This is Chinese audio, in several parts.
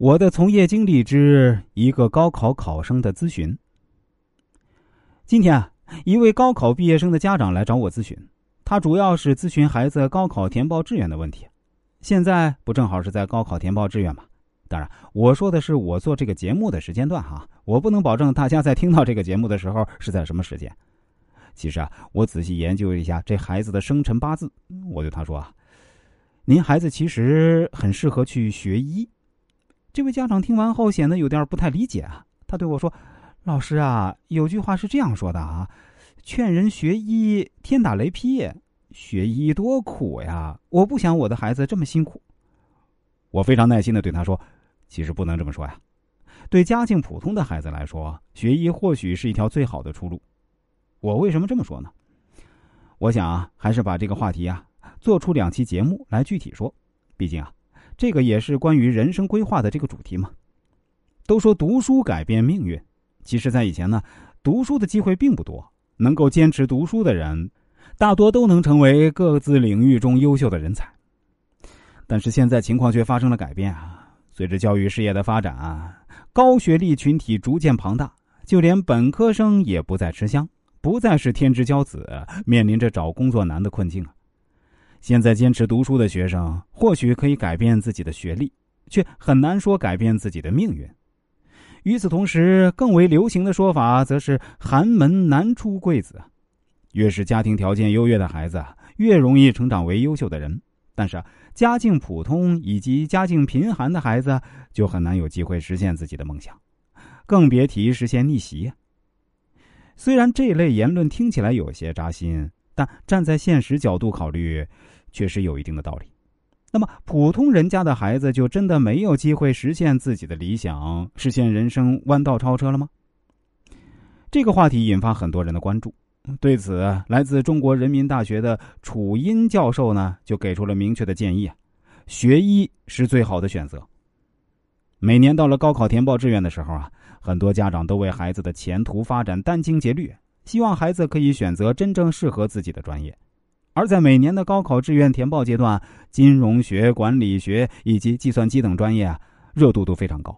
我的从业经历之一个高考考生的咨询。今天啊，一位高考毕业生的家长来找我咨询，他主要是咨询孩子高考填报志愿的问题。现在不正好是在高考填报志愿吗？当然，我说的是我做这个节目的时间段哈，我不能保证大家在听到这个节目的时候是在什么时间。其实啊，我仔细研究一下这孩子的生辰八字，我对他说啊：“您孩子其实很适合去学医。”这位家长听完后显得有点不太理解啊，他对我说：“老师啊，有句话是这样说的啊，劝人学医，天打雷劈，学医多苦呀！我不想我的孩子这么辛苦。”我非常耐心的对他说：“其实不能这么说呀，对家境普通的孩子来说，学医或许是一条最好的出路。我为什么这么说呢？我想啊，还是把这个话题啊做出两期节目来具体说，毕竟啊。”这个也是关于人生规划的这个主题嘛。都说读书改变命运，其实，在以前呢，读书的机会并不多。能够坚持读书的人，大多都能成为各自领域中优秀的人才。但是现在情况却发生了改变啊！随着教育事业的发展，高学历群体逐渐庞大，就连本科生也不再吃香，不再是天之骄子，面临着找工作难的困境啊。现在坚持读书的学生，或许可以改变自己的学历，却很难说改变自己的命运。与此同时，更为流行的说法则是“寒门难出贵子”。越是家庭条件优越的孩子，越容易成长为优秀的人。但是，家境普通以及家境贫寒的孩子，就很难有机会实现自己的梦想，更别提实现逆袭。虽然这类言论听起来有些扎心。但站在现实角度考虑，确实有一定的道理。那么，普通人家的孩子就真的没有机会实现自己的理想，实现人生弯道超车了吗？这个话题引发很多人的关注。对此，来自中国人民大学的楚音教授呢，就给出了明确的建议：学医是最好的选择。每年到了高考填报志愿的时候啊，很多家长都为孩子的前途发展殚精竭虑。希望孩子可以选择真正适合自己的专业，而在每年的高考志愿填报阶段，金融学、管理学以及计算机等专业啊，热度都非常高。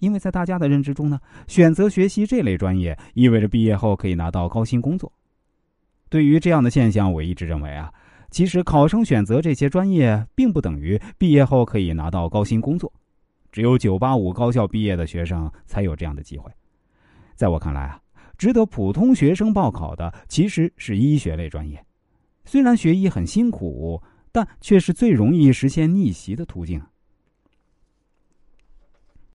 因为在大家的认知中呢，选择学习这类专业意味着毕业后可以拿到高薪工作。对于这样的现象，我一直认为啊，其实考生选择这些专业，并不等于毕业后可以拿到高薪工作。只有985高校毕业的学生才有这样的机会。在我看来啊。值得普通学生报考的其实是医学类专业，虽然学医很辛苦，但却是最容易实现逆袭的途径。